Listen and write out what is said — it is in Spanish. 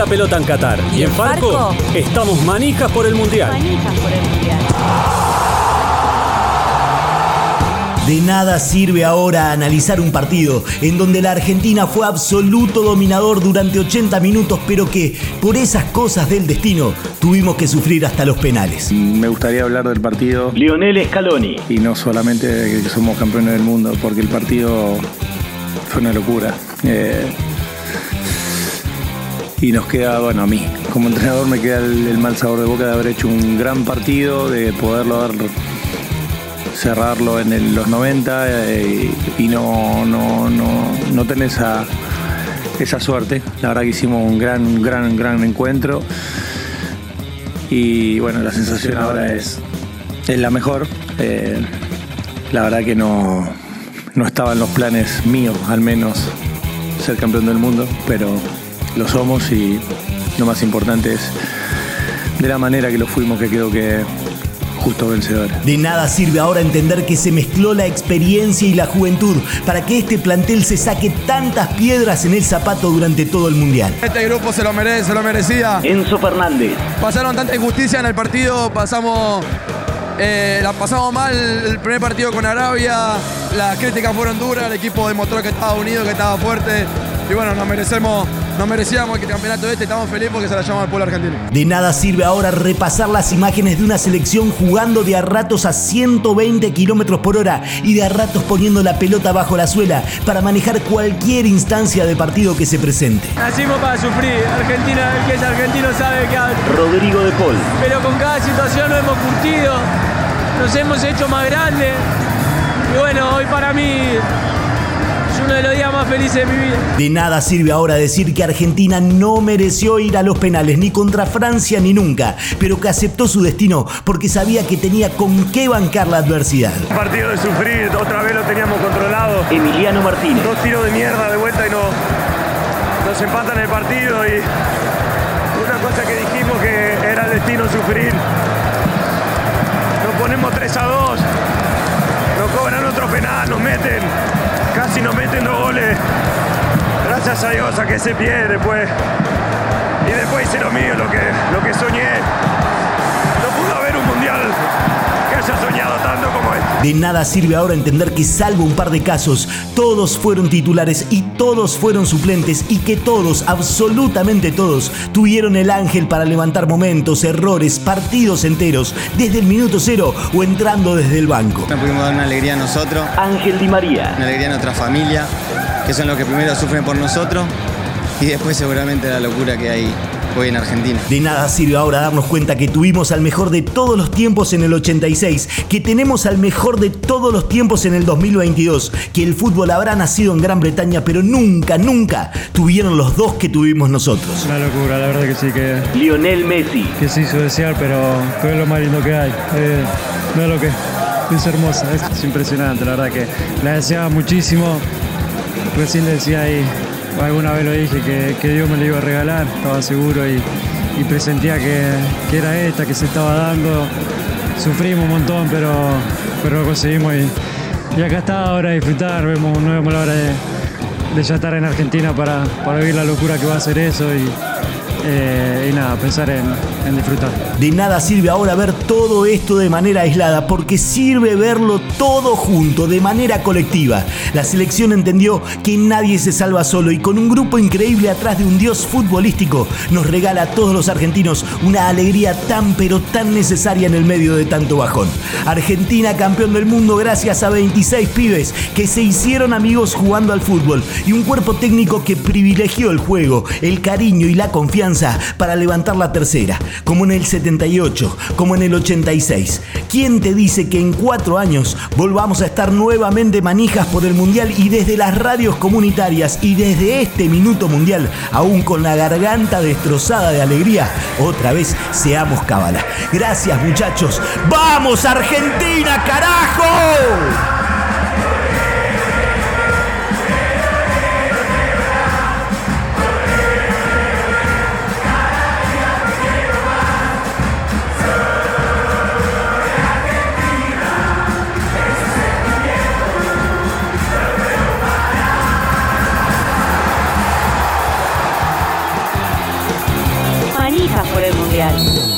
la pelota en Qatar. Y, en Farco, estamos manijas por el Mundial. Manijas por el Mundial. De nada sirve ahora analizar un partido en donde la Argentina fue absoluto dominador durante 80 minutos, pero que por esas cosas del destino tuvimos que sufrir hasta los penales. Me gustaría hablar del partido Lionel Scaloni. y no solamente de que somos campeones del mundo, porque el partido fue una locura. Eh, y nos queda, bueno, a mí como entrenador me queda el, mal sabor de boca de haber hecho un gran partido, de poderlo haber cerrarlo en los 90 eh, y no, no, no, no tener esa, esa suerte. La verdad que hicimos un gran, gran, gran encuentro. Y bueno, la sensación ahora es, es la mejor. Eh, la verdad que no, no estaba en los planes míos, al menos, ser campeón del mundo, pero lo somos y lo más importante es de la manera que lo fuimos, que creo que justo vencedores. De nada sirve ahora entender que se mezcló la experiencia y la juventud para que este plantel se saque tantas piedras en el zapato durante todo el mundial. Este grupo se lo merece, se lo merecía. Enzo Fernández. Pasaron tanta injusticia en el partido, pasamos. eh, la pasamos mal el primer partido con Arabia, las críticas fueron duras, el equipo demostró que estaba unido, que estaba fuerte. Y bueno, nos merecemos, nos merecíamos el campeonato este, estamos felices porque se la llama al pueblo argentino. De nada sirve ahora repasar las imágenes de una selección jugando de a ratos a 120 kilómetros por hora y de a ratos poniendo la pelota bajo la suela para manejar cualquier instancia de partido que se presente. Nacimos para sufrir. Argentina, el que es argentino sabe que habla. Rodrigo de Paul. Pero con cada situación nos hemos curtido, nos hemos hecho más grandes. Y bueno, hoy para mí uno de los días más felices de mi vida. De nada sirve ahora decir que Argentina no mereció ir a los penales ni contra Francia ni nunca, pero que aceptó su destino porque sabía que tenía con qué bancar la adversidad. partido de sufrir, otra vez lo teníamos controlado. Emiliano Martínez. Dos tiros de mierda de vuelta y no, nos empatan el partido y una cosa que dijimos que era el destino sufrir. Nos ponemos 3 a 2, nos cobran otro penal, nos meten, casi nos meten dos goles. Gracias a Dios a que ese pie después. Y después hice lo mío, lo que De nada sirve ahora entender que salvo un par de casos, todos fueron titulares y todos fueron suplentes y que todos, absolutamente todos, tuvieron el ángel para levantar momentos, errores, partidos enteros, desde el minuto cero o entrando desde el banco. No pudimos dar una alegría a nosotros, Ángel Di María. una alegría a nuestra familia, que son los que primero sufren por nosotros, y después seguramente la locura que hay hoy en Argentina. De nada sirve ahora darnos cuenta que tuvimos al mejor de todos los tiempos en el 86, que tenemos al mejor de todos los tiempos en el 2022, que el fútbol habrá nacido en Gran Bretaña, pero nunca, nunca tuvieron los dos que tuvimos nosotros. Una locura, la verdad que sí, que, Lionel Messi. que se hizo desear, pero, es lo más lindo que hay. Eh, no es lo que es hermosa, es impresionante, la verdad que la deseaba muchísimo. Recién le decía ahí, alguna vez lo dije, que, que Dios me la iba a regalar, estaba seguro y, y presentía que, que era esta, que se estaba dando. Sufrimos un montón, pero, pero lo conseguimos y, y acá está ahora disfrutar, vemos, no vemos la hora de, de ya estar en Argentina para, para vivir la locura que va a ser eso y, eh, y nada, pensar en, disfrutar. De nada sirve ahora ver todo esto de manera aislada, porque sirve verlo todo junto, de manera colectiva. La selección entendió que nadie se salva solo y con un grupo increíble atrás de un dios futbolístico nos regala a todos los argentinos una alegría tan pero tan necesaria en el medio de tanto bajón. Argentina campeón del mundo gracias a 26 pibes que se hicieron amigos jugando al fútbol y un cuerpo técnico que privilegió el juego, el cariño y la confianza para levantar la tercera, como en el 78, como en el 86. ¿Quién te dice que en cuatro años volvamos a estar nuevamente manijas por el Mundial y desde las radios comunitarias y desde este minuto mundial, aún con la garganta destrozada de alegría, otra vez seamos cábala? Gracias muchachos. ¡Vamos Argentina, carajo! Manijas por el Mundial.